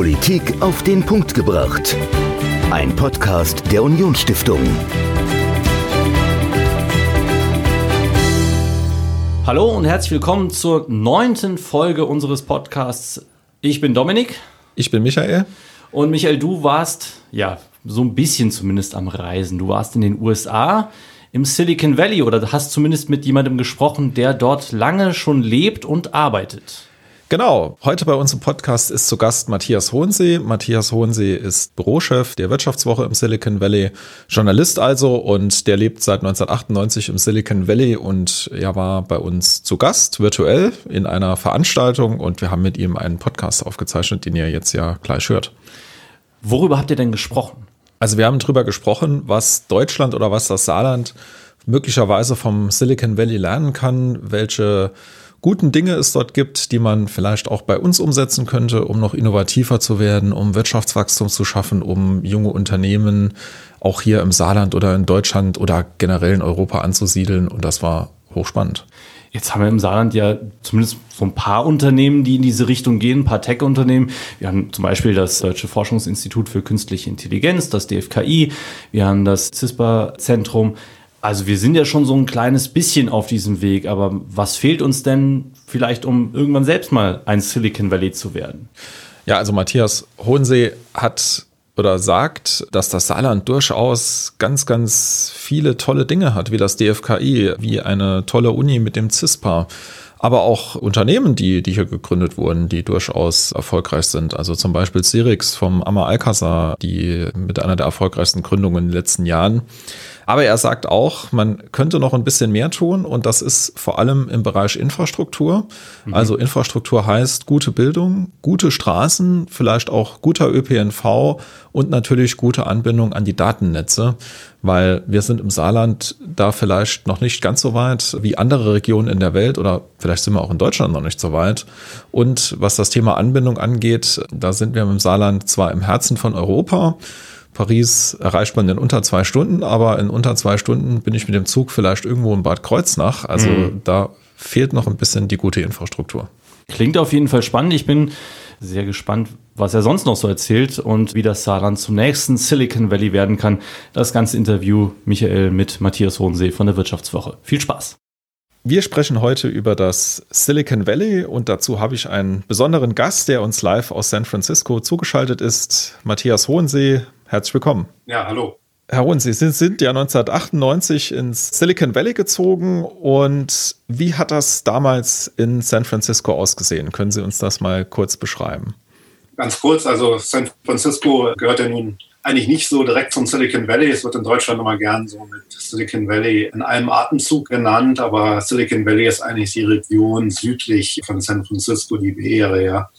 Politik auf den Punkt gebracht. Ein Podcast der Unionsstiftung. Hallo und herzlich willkommen zur neunten Folge unseres Podcasts. Ich bin Dominik. Ich bin Michael. Und Michael, du warst, ja, so ein bisschen zumindest am Reisen. Du warst in den USA im Silicon Valley oder hast zumindest mit jemandem gesprochen, der dort lange schon lebt und arbeitet. Genau, heute bei uns im Podcast ist zu Gast Matthias Hohensee. Matthias Hohensee ist Bürochef der Wirtschaftswoche im Silicon Valley, Journalist also und der lebt seit 1998 im Silicon Valley und er war bei uns zu Gast virtuell in einer Veranstaltung und wir haben mit ihm einen Podcast aufgezeichnet, den ihr jetzt ja gleich hört. Worüber habt ihr denn gesprochen? Also wir haben drüber gesprochen, was Deutschland oder was das Saarland möglicherweise vom Silicon Valley lernen kann, welche guten Dinge es dort gibt, die man vielleicht auch bei uns umsetzen könnte, um noch innovativer zu werden, um Wirtschaftswachstum zu schaffen, um junge Unternehmen auch hier im Saarland oder in Deutschland oder generell in Europa anzusiedeln. Und das war hochspannend. Jetzt haben wir im Saarland ja zumindest so ein paar Unternehmen, die in diese Richtung gehen, ein paar Tech-Unternehmen. Wir haben zum Beispiel das Deutsche Forschungsinstitut für Künstliche Intelligenz, das DFKI. Wir haben das CISPA-Zentrum. Also wir sind ja schon so ein kleines bisschen auf diesem Weg, aber was fehlt uns denn vielleicht, um irgendwann selbst mal ein Silicon Valley zu werden? Ja, also Matthias Hohensee hat oder sagt, dass das Saarland durchaus ganz, ganz viele tolle Dinge hat, wie das DFKI, wie eine tolle Uni mit dem CISPA aber auch Unternehmen, die, die hier gegründet wurden, die durchaus erfolgreich sind. Also zum Beispiel Sirix vom Amma Alcazar, die mit einer der erfolgreichsten Gründungen in den letzten Jahren. Aber er sagt auch, man könnte noch ein bisschen mehr tun und das ist vor allem im Bereich Infrastruktur. Mhm. Also Infrastruktur heißt gute Bildung, gute Straßen, vielleicht auch guter ÖPNV und natürlich gute Anbindung an die Datennetze, weil wir sind im Saarland da vielleicht noch nicht ganz so weit wie andere Regionen in der Welt oder vielleicht sind wir auch in Deutschland noch nicht so weit. Und was das Thema Anbindung angeht, da sind wir im Saarland zwar im Herzen von Europa, Paris erreicht man in unter zwei Stunden, aber in unter zwei Stunden bin ich mit dem Zug vielleicht irgendwo in Bad Kreuznach. Also mhm. da fehlt noch ein bisschen die gute Infrastruktur. Klingt auf jeden Fall spannend. Ich bin sehr gespannt, was er sonst noch so erzählt und wie das Saarland zum nächsten Silicon Valley werden kann. Das ganze Interview Michael mit Matthias Hohensee von der Wirtschaftswoche. Viel Spaß. Wir sprechen heute über das Silicon Valley und dazu habe ich einen besonderen Gast, der uns live aus San Francisco zugeschaltet ist, Matthias Hohensee. Herzlich willkommen. Ja, hallo. Herr Hohensee, Sie sind ja 1998 ins Silicon Valley gezogen und wie hat das damals in San Francisco ausgesehen? Können Sie uns das mal kurz beschreiben? Ganz kurz, also San Francisco gehört ja nun eigentlich nicht so direkt zum Silicon Valley. Es wird in Deutschland immer gern so mit Silicon Valley in einem Atemzug genannt, aber Silicon Valley ist eigentlich die Region südlich von San Francisco, die Bay Area.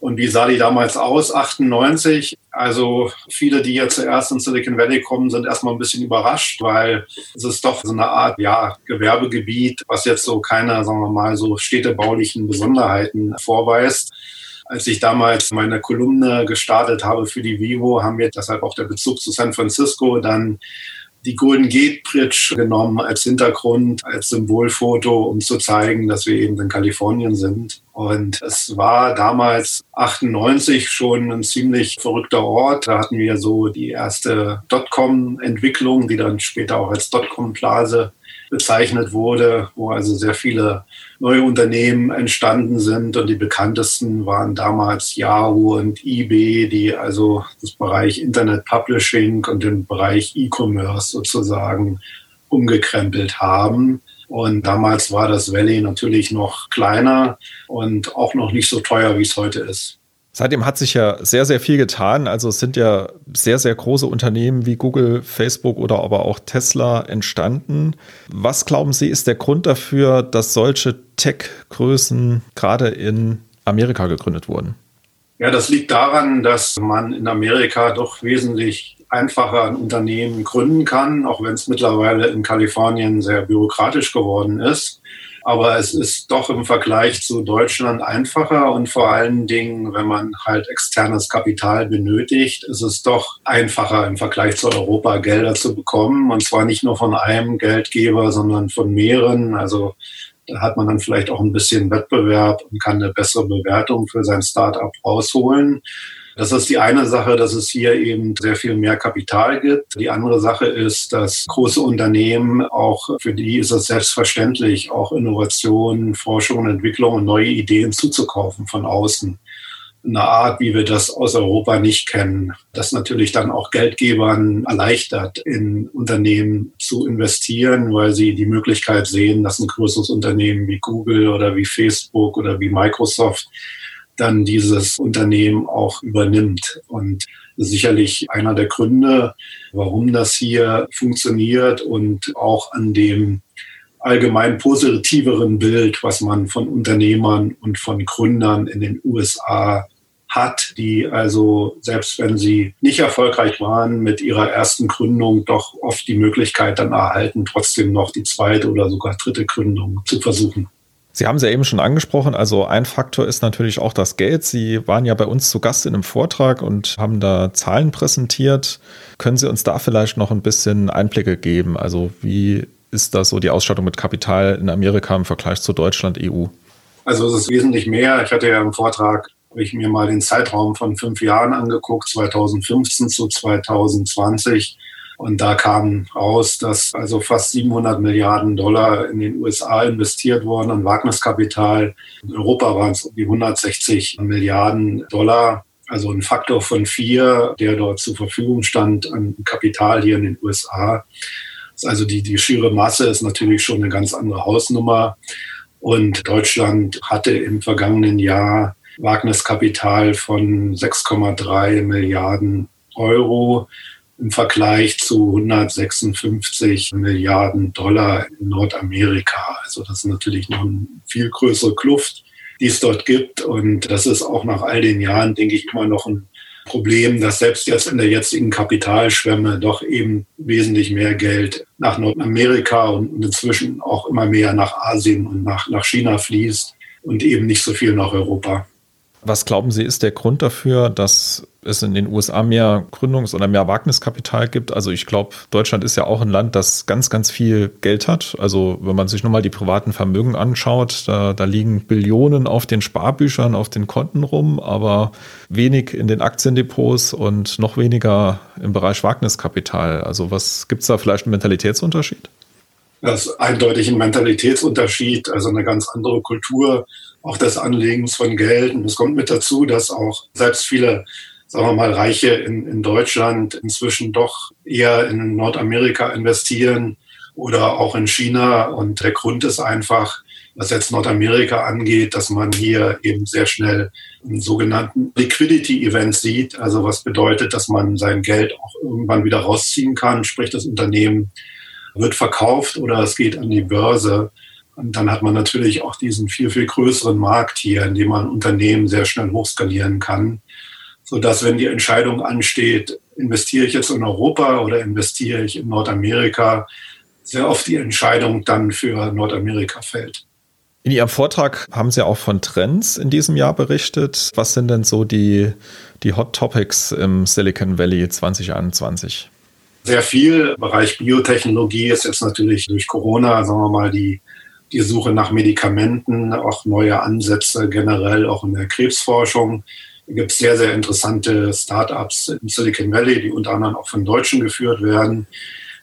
Und wie sah die damals aus? 98. Also viele, die ja zuerst in Silicon Valley kommen, sind erstmal ein bisschen überrascht, weil es ist doch so eine Art, ja, Gewerbegebiet, was jetzt so keine, sagen wir mal, so städtebaulichen Besonderheiten vorweist. Als ich damals meine Kolumne gestartet habe für die Vivo, haben wir deshalb auch der Bezug zu San Francisco dann die Golden Gate Bridge genommen als Hintergrund, als Symbolfoto, um zu zeigen, dass wir eben in Kalifornien sind. Und es war damals 98 schon ein ziemlich verrückter Ort. Da hatten wir so die erste Dotcom-Entwicklung, die dann später auch als Dotcom-Blase bezeichnet wurde, wo also sehr viele neue Unternehmen entstanden sind und die bekanntesten waren damals Yahoo und eBay, die also das Bereich Internet Publishing und den Bereich E-Commerce sozusagen umgekrempelt haben. Und damals war das Valley natürlich noch kleiner und auch noch nicht so teuer, wie es heute ist. Seitdem hat sich ja sehr, sehr viel getan. Also es sind ja sehr, sehr große Unternehmen wie Google, Facebook oder aber auch Tesla entstanden. Was glauben Sie, ist der Grund dafür, dass solche Tech-Größen gerade in Amerika gegründet wurden? Ja, das liegt daran, dass man in Amerika doch wesentlich einfacher ein Unternehmen gründen kann, auch wenn es mittlerweile in Kalifornien sehr bürokratisch geworden ist. Aber es ist doch im Vergleich zu Deutschland einfacher und vor allen Dingen, wenn man halt externes Kapital benötigt, ist es doch einfacher im Vergleich zu Europa Gelder zu bekommen. Und zwar nicht nur von einem Geldgeber, sondern von mehreren. Also da hat man dann vielleicht auch ein bisschen Wettbewerb und kann eine bessere Bewertung für sein Startup rausholen. Das ist die eine Sache, dass es hier eben sehr viel mehr Kapital gibt. Die andere Sache ist, dass große Unternehmen auch, für die ist es selbstverständlich, auch Innovationen, Forschung und Entwicklung und neue Ideen zuzukaufen von außen eine Art, wie wir das aus Europa nicht kennen. Das natürlich dann auch Geldgebern erleichtert, in Unternehmen zu investieren, weil sie die Möglichkeit sehen, dass ein größeres Unternehmen wie Google oder wie Facebook oder wie Microsoft dann dieses Unternehmen auch übernimmt. Und sicherlich einer der Gründe, warum das hier funktioniert und auch an dem allgemein positiveren Bild, was man von Unternehmern und von Gründern in den USA hat, die also, selbst wenn sie nicht erfolgreich waren mit ihrer ersten Gründung, doch oft die Möglichkeit dann erhalten, trotzdem noch die zweite oder sogar dritte Gründung zu versuchen. Sie haben es ja eben schon angesprochen, also ein Faktor ist natürlich auch das Geld. Sie waren ja bei uns zu Gast in einem Vortrag und haben da Zahlen präsentiert. Können Sie uns da vielleicht noch ein bisschen Einblicke geben? Also wie ist da so die Ausstattung mit Kapital in Amerika im Vergleich zu Deutschland, EU? Also es ist wesentlich mehr. Ich hatte ja im Vortrag, habe ich mir mal den Zeitraum von fünf Jahren angeguckt, 2015 zu 2020. Und da kam raus, dass also fast 700 Milliarden Dollar in den USA investiert wurden an Wagniskapital. In Europa waren es um die 160 Milliarden Dollar. Also ein Faktor von vier, der dort zur Verfügung stand an Kapital hier in den USA. Also die, die schiere Masse ist natürlich schon eine ganz andere Hausnummer. Und Deutschland hatte im vergangenen Jahr Wagniskapital von 6,3 Milliarden Euro im Vergleich zu 156 Milliarden Dollar in Nordamerika. Also das ist natürlich noch eine viel größere Kluft, die es dort gibt. Und das ist auch nach all den Jahren, denke ich, immer noch ein Problem, dass selbst jetzt in der jetzigen Kapitalschwemme doch eben wesentlich mehr Geld nach Nordamerika und inzwischen auch immer mehr nach Asien und nach, nach China fließt und eben nicht so viel nach Europa. Was glauben Sie, ist der Grund dafür, dass es in den USA mehr Gründungs- oder mehr Wagniskapital gibt? Also ich glaube, Deutschland ist ja auch ein Land, das ganz, ganz viel Geld hat. Also wenn man sich nur mal die privaten Vermögen anschaut, da, da liegen Billionen auf den Sparbüchern, auf den Konten rum, aber wenig in den Aktiendepots und noch weniger im Bereich Wagniskapital. Also was gibt es da vielleicht einen Mentalitätsunterschied? Das eindeutig ein Mentalitätsunterschied, also eine ganz andere Kultur auch des Anlegens von Geld. Und es kommt mit dazu, dass auch selbst viele, sagen wir mal, Reiche in, in Deutschland inzwischen doch eher in Nordamerika investieren oder auch in China. Und der Grund ist einfach, was jetzt Nordamerika angeht, dass man hier eben sehr schnell einen sogenannten Liquidity Event sieht. Also was bedeutet, dass man sein Geld auch irgendwann wieder rausziehen kann. Sprich, das Unternehmen wird verkauft oder es geht an die Börse. Und dann hat man natürlich auch diesen viel, viel größeren Markt hier, in dem man Unternehmen sehr schnell hochskalieren kann, sodass, wenn die Entscheidung ansteht, investiere ich jetzt in Europa oder investiere ich in Nordamerika, sehr oft die Entscheidung dann für Nordamerika fällt. In Ihrem Vortrag haben Sie auch von Trends in diesem Jahr berichtet. Was sind denn so die, die Hot Topics im Silicon Valley 2021? Sehr viel. Im Bereich Biotechnologie ist jetzt natürlich durch Corona, sagen wir mal, die die Suche nach Medikamenten, auch neue Ansätze generell auch in der Krebsforschung. Da gibt es sehr, sehr interessante Startups im Silicon Valley, die unter anderem auch von Deutschen geführt werden.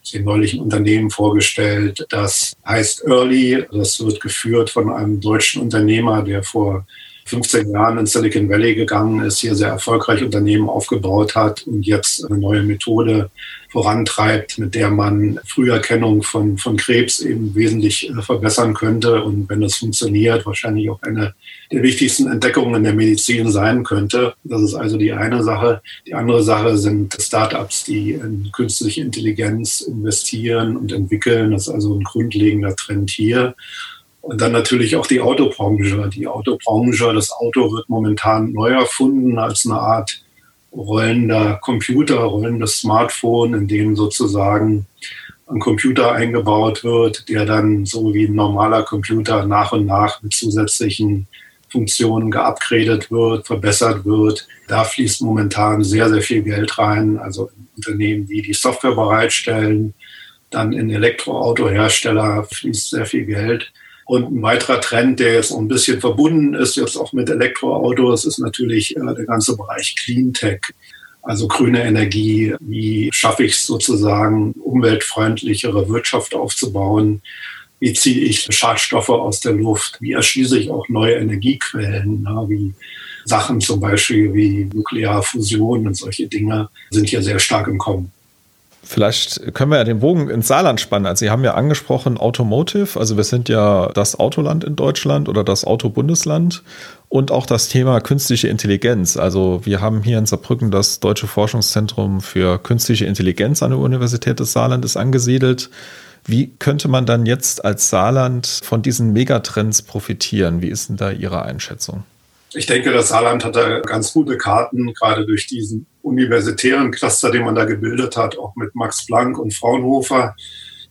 Ich habe neulich ein Unternehmen vorgestellt, das heißt Early. Das wird geführt von einem deutschen Unternehmer, der vor 15 Jahren in Silicon Valley gegangen ist, hier sehr erfolgreich Unternehmen aufgebaut hat und jetzt eine neue Methode vorantreibt, mit der man Früherkennung von, von Krebs eben wesentlich äh, verbessern könnte und wenn das funktioniert, wahrscheinlich auch eine der wichtigsten Entdeckungen in der Medizin sein könnte. Das ist also die eine Sache. Die andere Sache sind Startups, die in künstliche Intelligenz investieren und entwickeln. Das ist also ein grundlegender Trend hier. Und dann natürlich auch die Autobranche. Die Autobranche, das Auto wird momentan neu erfunden als eine Art rollender Computer, rollendes Smartphone, in dem sozusagen ein Computer eingebaut wird, der dann so wie ein normaler Computer nach und nach mit zusätzlichen Funktionen geupgradet wird, verbessert wird. Da fließt momentan sehr, sehr viel Geld rein. Also Unternehmen, die die Software bereitstellen, dann in Elektroautohersteller fließt sehr viel Geld. Und ein weiterer Trend, der jetzt ein bisschen verbunden ist, jetzt auch mit Elektroautos, ist natürlich äh, der ganze Bereich Cleantech. Also grüne Energie, wie schaffe ich es sozusagen, umweltfreundlichere Wirtschaft aufzubauen? Wie ziehe ich Schadstoffe aus der Luft? Wie erschließe ich auch neue Energiequellen? Na, wie Sachen zum Beispiel wie Nuklearfusion und solche Dinge sind hier sehr stark im Kommen. Vielleicht können wir ja den Bogen ins Saarland spannen. Also Sie haben ja angesprochen Automotive, also wir sind ja das Autoland in Deutschland oder das Autobundesland und auch das Thema künstliche Intelligenz. Also wir haben hier in Saarbrücken das Deutsche Forschungszentrum für künstliche Intelligenz an der Universität des Saarlandes angesiedelt. Wie könnte man dann jetzt als Saarland von diesen Megatrends profitieren? Wie ist denn da Ihre Einschätzung? Ich denke, das Saarland hat da ganz gute Karten, gerade durch diesen universitären Cluster, den man da gebildet hat, auch mit Max Planck und Fraunhofer,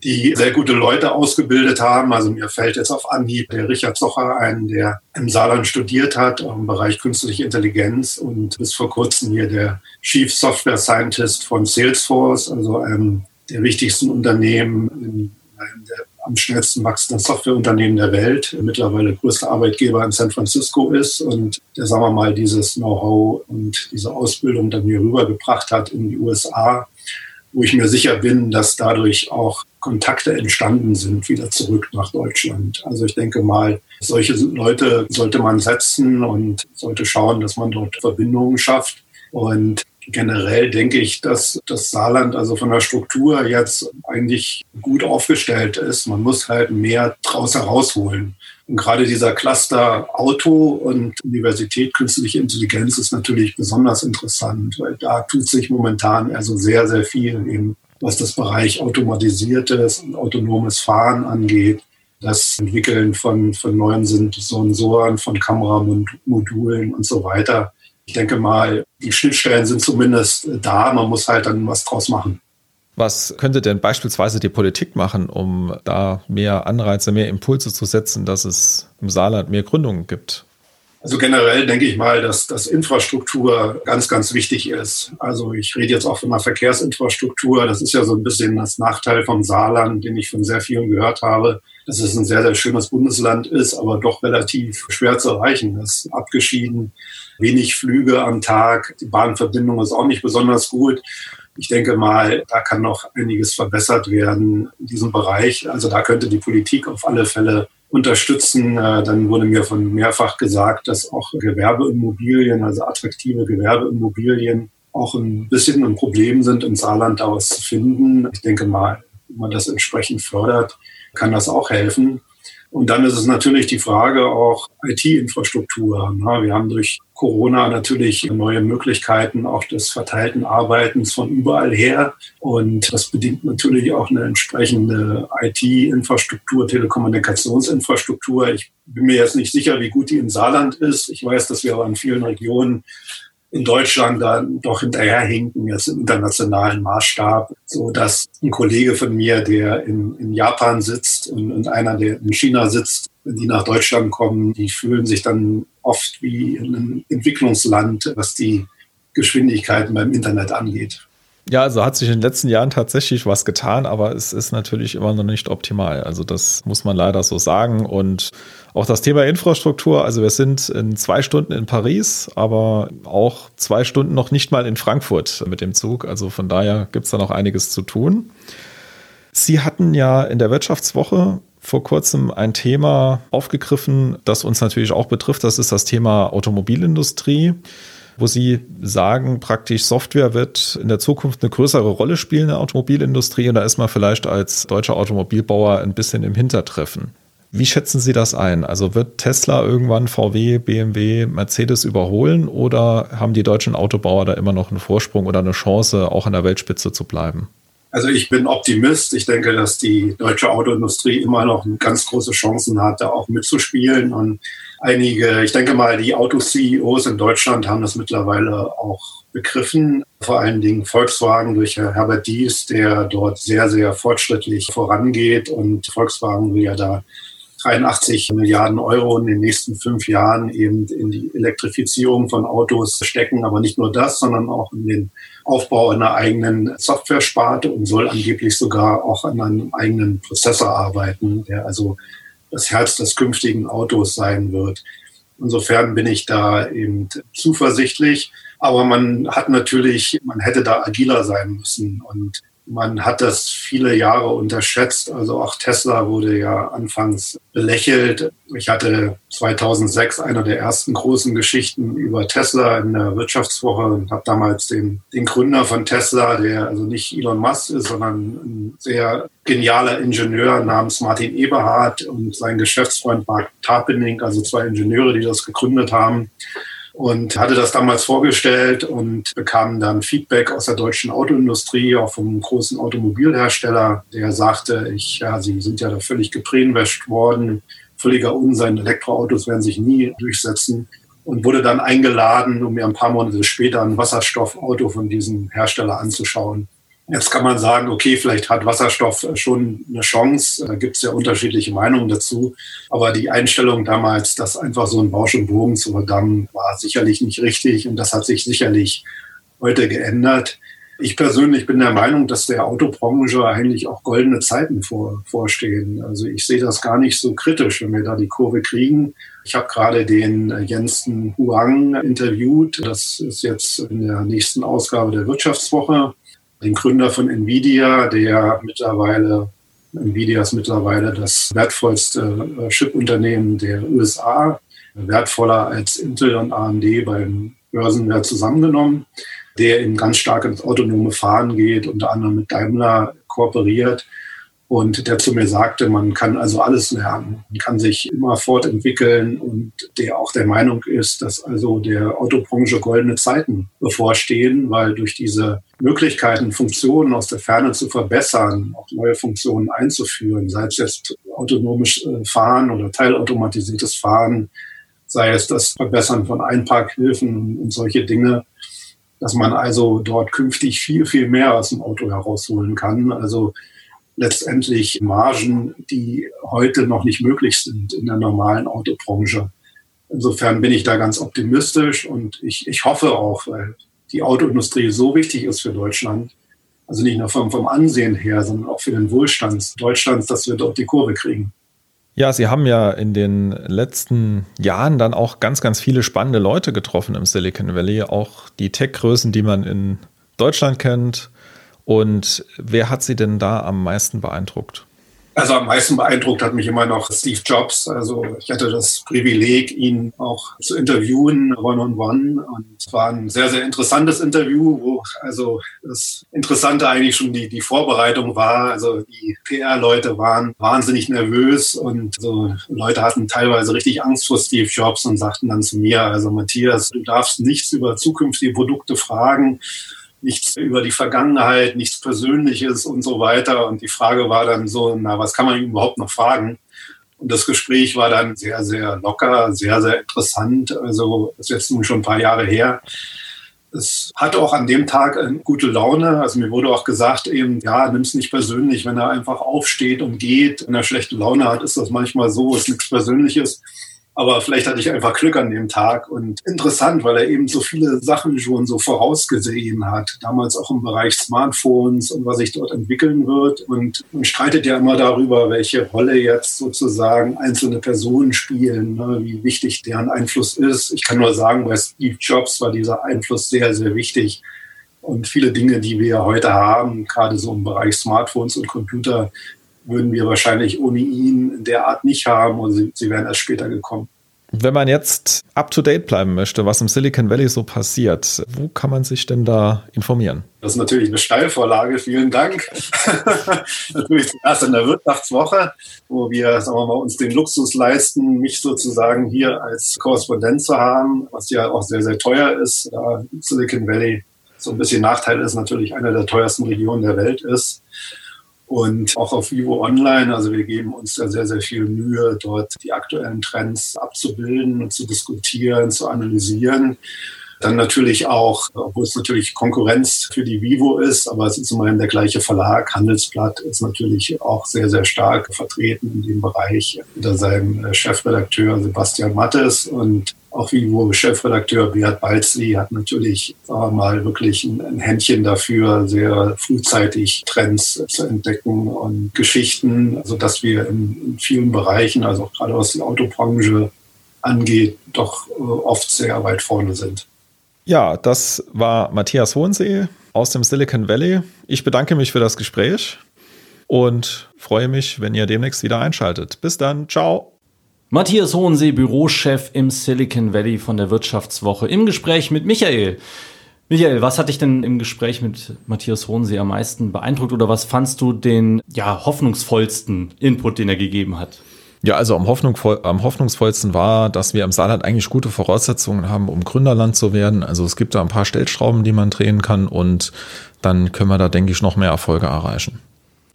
die sehr gute Leute ausgebildet haben. Also mir fällt jetzt auf Anhieb der Richard Zocher ein, der im Saarland studiert hat, im Bereich künstliche Intelligenz und bis vor kurzem hier der Chief Software Scientist von Salesforce, also einem der wichtigsten Unternehmen in einem der am schnellsten wachsenden Softwareunternehmen der Welt, mittlerweile größter Arbeitgeber in San Francisco ist und der, sagen wir mal, dieses Know-how und diese Ausbildung dann hier rübergebracht hat in die USA, wo ich mir sicher bin, dass dadurch auch Kontakte entstanden sind, wieder zurück nach Deutschland. Also ich denke mal, solche Leute sollte man setzen und sollte schauen, dass man dort Verbindungen schafft. Und generell denke ich, dass das Saarland also von der Struktur jetzt eigentlich gut aufgestellt ist. Man muss halt mehr draus herausholen. Und gerade dieser Cluster Auto und Universität Künstliche Intelligenz ist natürlich besonders interessant, weil da tut sich momentan also sehr, sehr viel eben, was das Bereich automatisiertes und autonomes Fahren angeht. Das Entwickeln von, von neuen Sensoren, von Kameramodulen und so weiter ich denke mal, die Schnittstellen sind zumindest da. Man muss halt dann was draus machen. Was könnte denn beispielsweise die Politik machen, um da mehr Anreize, mehr Impulse zu setzen, dass es im Saarland mehr Gründungen gibt? Also generell denke ich mal, dass, dass Infrastruktur ganz, ganz wichtig ist. Also ich rede jetzt auch von der Verkehrsinfrastruktur. Das ist ja so ein bisschen das Nachteil vom Saarland, den ich von sehr vielen gehört habe, dass es ein sehr, sehr schönes Bundesland ist, aber doch relativ schwer zu erreichen ist. Abgeschieden wenig Flüge am Tag. Die Bahnverbindung ist auch nicht besonders gut. Ich denke mal, da kann noch einiges verbessert werden in diesem Bereich. Also da könnte die Politik auf alle Fälle unterstützen. Äh, dann wurde mir von mehrfach gesagt, dass auch Gewerbeimmobilien, also attraktive Gewerbeimmobilien, auch ein bisschen ein Problem sind, im Saarland daraus zu finden. Ich denke mal, wenn man das entsprechend fördert, kann das auch helfen. Und dann ist es natürlich die Frage auch IT-Infrastruktur. Wir haben durch Corona natürlich neue Möglichkeiten auch des verteilten Arbeitens von überall her. Und das bedingt natürlich auch eine entsprechende IT-Infrastruktur, Telekommunikationsinfrastruktur. Ich bin mir jetzt nicht sicher, wie gut die im Saarland ist. Ich weiß, dass wir aber in vielen Regionen in Deutschland dann doch hinterherhinken, jetzt im internationalen Maßstab, so dass ein Kollege von mir, der in, in Japan sitzt und, und einer, der in China sitzt, die nach Deutschland kommen, die fühlen sich dann oft wie in einem Entwicklungsland, was die Geschwindigkeiten beim Internet angeht. Ja, also hat sich in den letzten Jahren tatsächlich was getan, aber es ist natürlich immer noch nicht optimal. Also das muss man leider so sagen. Und auch das Thema Infrastruktur, also wir sind in zwei Stunden in Paris, aber auch zwei Stunden noch nicht mal in Frankfurt mit dem Zug. Also von daher gibt es da noch einiges zu tun. Sie hatten ja in der Wirtschaftswoche vor kurzem ein Thema aufgegriffen, das uns natürlich auch betrifft. Das ist das Thema Automobilindustrie wo Sie sagen, praktisch Software wird in der Zukunft eine größere Rolle spielen in der Automobilindustrie und da ist man vielleicht als deutscher Automobilbauer ein bisschen im Hintertreffen. Wie schätzen Sie das ein? Also wird Tesla irgendwann VW, BMW, Mercedes überholen oder haben die deutschen Autobauer da immer noch einen Vorsprung oder eine Chance, auch an der Weltspitze zu bleiben? Also ich bin Optimist. Ich denke, dass die deutsche Autoindustrie immer noch ganz große Chancen hat, da auch mitzuspielen. Und einige, ich denke mal, die Auto-CEOs in Deutschland haben das mittlerweile auch begriffen. Vor allen Dingen Volkswagen durch Herbert Dies, der dort sehr, sehr fortschrittlich vorangeht. Und Volkswagen will ja da 83 Milliarden Euro in den nächsten fünf Jahren eben in die Elektrifizierung von Autos stecken. Aber nicht nur das, sondern auch in den Aufbau einer eigenen Software-Sparte und soll angeblich sogar auch an einem eigenen Prozessor arbeiten, der also das Herz des künftigen Autos sein wird. Insofern bin ich da eben zuversichtlich. Aber man hat natürlich, man hätte da agiler sein müssen. Und man hat das viele Jahre unterschätzt. Also auch Tesla wurde ja anfangs belächelt. Ich hatte 2006 einer der ersten großen Geschichten über Tesla in der Wirtschaftswoche und habe damals den, den Gründer von Tesla, der also nicht Elon Musk ist, sondern ein sehr genialer Ingenieur namens Martin Eberhard und sein Geschäftsfreund Mark Tarpening, also zwei Ingenieure, die das gegründet haben und hatte das damals vorgestellt und bekam dann Feedback aus der deutschen Autoindustrie, auch vom großen Automobilhersteller, der sagte, ich, ja, sie sind ja da völlig gebrainwashed worden, völliger Unsinn, Elektroautos werden sich nie durchsetzen. Und wurde dann eingeladen, um mir ein paar Monate später ein Wasserstoffauto von diesem Hersteller anzuschauen. Jetzt kann man sagen, okay, vielleicht hat Wasserstoff schon eine Chance. Da gibt es ja unterschiedliche Meinungen dazu. Aber die Einstellung damals, das einfach so ein Bausch und Bogen zu verdammen, war sicherlich nicht richtig. Und das hat sich sicherlich heute geändert. Ich persönlich bin der Meinung, dass der Autobranche eigentlich auch goldene Zeiten vor, vorstehen. Also ich sehe das gar nicht so kritisch, wenn wir da die Kurve kriegen. Ich habe gerade den Jensen Huang interviewt. Das ist jetzt in der nächsten Ausgabe der Wirtschaftswoche den Gründer von Nvidia, der mittlerweile, Nvidia ist mittlerweile das wertvollste äh, Chip-Unternehmen der USA, wertvoller als Intel und AMD beim Börsenwert zusammengenommen, der eben ganz stark ins autonome Fahren geht, unter anderem mit Daimler kooperiert und der zu mir sagte, man kann also alles lernen, man kann sich immer fortentwickeln und der auch der Meinung ist, dass also der Autobranche goldene Zeiten bevorstehen, weil durch diese Möglichkeiten, Funktionen aus der Ferne zu verbessern, auch neue Funktionen einzuführen, sei es jetzt autonomes äh, Fahren oder teilautomatisiertes Fahren, sei es das Verbessern von Einparkhilfen und solche Dinge, dass man also dort künftig viel, viel mehr aus dem Auto herausholen kann. Also letztendlich Margen, die heute noch nicht möglich sind in der normalen Autobranche. Insofern bin ich da ganz optimistisch und ich, ich hoffe auch, weil die Autoindustrie so wichtig ist für Deutschland, also nicht nur vom, vom Ansehen her, sondern auch für den Wohlstand Deutschlands, dass wir dort die Kurve kriegen. Ja, Sie haben ja in den letzten Jahren dann auch ganz, ganz viele spannende Leute getroffen im Silicon Valley, auch die Tech-Größen, die man in Deutschland kennt, und wer hat Sie denn da am meisten beeindruckt? Also am meisten beeindruckt hat mich immer noch Steve Jobs. Also ich hatte das Privileg, ihn auch zu interviewen, one-on-one. Und es war ein sehr, sehr interessantes Interview, wo also das Interessante eigentlich schon die, die Vorbereitung war. Also die PR-Leute waren wahnsinnig nervös und so Leute hatten teilweise richtig Angst vor Steve Jobs und sagten dann zu mir, also Matthias, du darfst nichts über zukünftige Produkte fragen nichts über die Vergangenheit, nichts Persönliches und so weiter. Und die Frage war dann so, na, was kann man überhaupt noch fragen? Und das Gespräch war dann sehr, sehr locker, sehr, sehr interessant. Also das ist jetzt nun schon ein paar Jahre her. Es hat auch an dem Tag eine gute Laune. Also mir wurde auch gesagt, eben, ja, nimm es nicht persönlich, wenn er einfach aufsteht und geht. Wenn er schlechte Laune hat, ist das manchmal so, ist nichts Persönliches. Aber vielleicht hatte ich einfach Glück an dem Tag und interessant, weil er eben so viele Sachen schon so vorausgesehen hat. Damals auch im Bereich Smartphones und was sich dort entwickeln wird. Und man streitet ja immer darüber, welche Rolle jetzt sozusagen einzelne Personen spielen, ne, wie wichtig deren Einfluss ist. Ich kann nur sagen, bei Steve Jobs war dieser Einfluss sehr, sehr wichtig. Und viele Dinge, die wir heute haben, gerade so im Bereich Smartphones und Computer, würden wir wahrscheinlich ohne ihn in der Art nicht haben und sie, sie wären erst später gekommen. Wenn man jetzt up-to-date bleiben möchte, was im Silicon Valley so passiert, wo kann man sich denn da informieren? Das ist natürlich eine Steilvorlage, vielen Dank. natürlich zuerst in der Wirtschaftswoche, wo wir, sagen wir mal, uns den Luxus leisten, mich sozusagen hier als Korrespondent zu haben, was ja auch sehr, sehr teuer ist. Da Silicon Valley so ein bisschen Nachteil ist, natürlich eine der teuersten Regionen der Welt ist und auch auf Vivo Online. Also wir geben uns da sehr, sehr viel Mühe, dort die aktuellen Trends abzubilden und zu diskutieren, zu analysieren. Dann natürlich auch, obwohl es natürlich Konkurrenz für die Vivo ist, aber es ist immerhin der gleiche Verlag. Handelsblatt ist natürlich auch sehr, sehr stark vertreten in dem Bereich unter seinem Chefredakteur Sebastian Mattes und auch Vivo-Chefredakteur Beat Balzi hat natürlich sagen mal wirklich ein, Händchen dafür, sehr frühzeitig Trends zu entdecken und Geschichten, also dass wir in, in vielen Bereichen, also auch gerade was die Autobranche angeht, doch äh, oft sehr weit vorne sind. Ja, das war Matthias Hohensee aus dem Silicon Valley. Ich bedanke mich für das Gespräch und freue mich, wenn ihr demnächst wieder einschaltet. Bis dann, ciao. Matthias Hohensee, Bürochef im Silicon Valley von der Wirtschaftswoche, im Gespräch mit Michael. Michael, was hat dich denn im Gespräch mit Matthias Hohensee am meisten beeindruckt oder was fandst du den ja, hoffnungsvollsten Input, den er gegeben hat? Ja, also am, Hoffnungvoll, am hoffnungsvollsten war, dass wir im Saarland eigentlich gute Voraussetzungen haben, um Gründerland zu werden. Also es gibt da ein paar Stellschrauben, die man drehen kann und dann können wir da, denke ich, noch mehr Erfolge erreichen.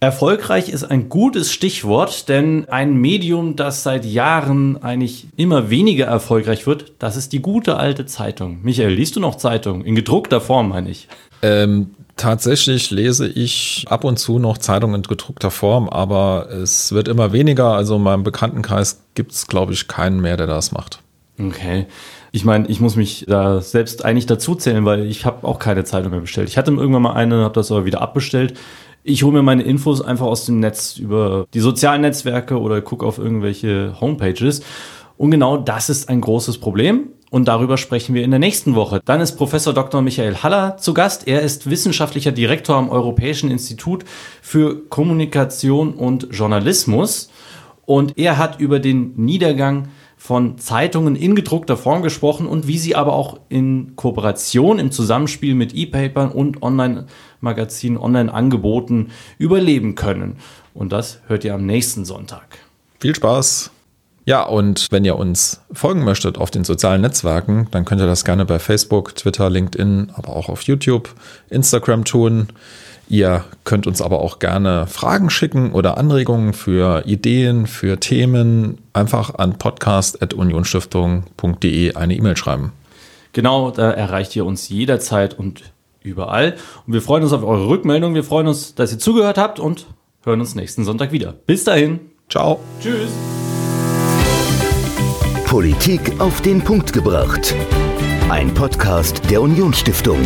Erfolgreich ist ein gutes Stichwort, denn ein Medium, das seit Jahren eigentlich immer weniger erfolgreich wird, das ist die gute alte Zeitung. Michael, liest du noch Zeitung? In gedruckter Form, meine ich. Ähm, tatsächlich lese ich ab und zu noch Zeitungen in gedruckter Form, aber es wird immer weniger. Also in meinem Bekanntenkreis gibt es, glaube ich, keinen mehr, der das macht. Okay. Ich meine, ich muss mich da selbst eigentlich dazu zählen, weil ich habe auch keine Zeitung mehr bestellt. Ich hatte irgendwann mal eine, habe das aber wieder abbestellt. Ich hole mir meine Infos einfach aus dem Netz über die sozialen Netzwerke oder gucke auf irgendwelche Homepages. Und genau das ist ein großes Problem. Und darüber sprechen wir in der nächsten Woche. Dann ist Professor Dr. Michael Haller zu Gast. Er ist wissenschaftlicher Direktor am Europäischen Institut für Kommunikation und Journalismus. Und er hat über den Niedergang von Zeitungen in gedruckter Form gesprochen und wie sie aber auch in Kooperation, im Zusammenspiel mit E-Papern und Online-Magazinen, Online-Angeboten überleben können. Und das hört ihr am nächsten Sonntag. Viel Spaß! Ja, und wenn ihr uns folgen möchtet auf den sozialen Netzwerken, dann könnt ihr das gerne bei Facebook, Twitter, LinkedIn, aber auch auf YouTube, Instagram tun. Ihr könnt uns aber auch gerne Fragen schicken oder Anregungen für Ideen, für Themen. Einfach an podcast.unionstiftung.de eine E-Mail schreiben. Genau, da erreicht ihr uns jederzeit und überall. Und wir freuen uns auf eure Rückmeldung. Wir freuen uns, dass ihr zugehört habt und hören uns nächsten Sonntag wieder. Bis dahin. Ciao. Tschüss. Politik auf den Punkt gebracht. Ein Podcast der Unionsstiftung.